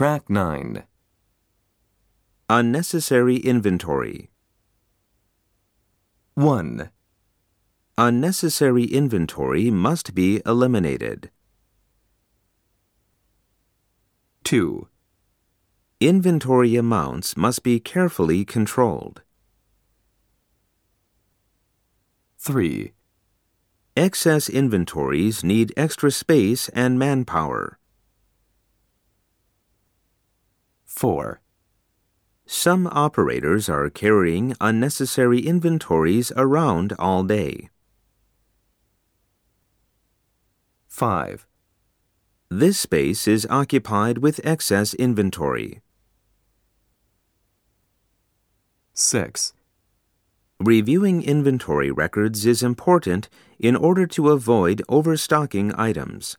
Track 9. Unnecessary inventory. 1, Unnecessary inventory must be eliminated. 2, Inventory amounts must be carefully controlled. 3, Excess inventories need extra space and manpower. 4, Some operators are carrying unnecessary inventories around all day. 5, This space is occupied with excess inventory. 6, Reviewing inventory records is important in order to avoid overstocking items.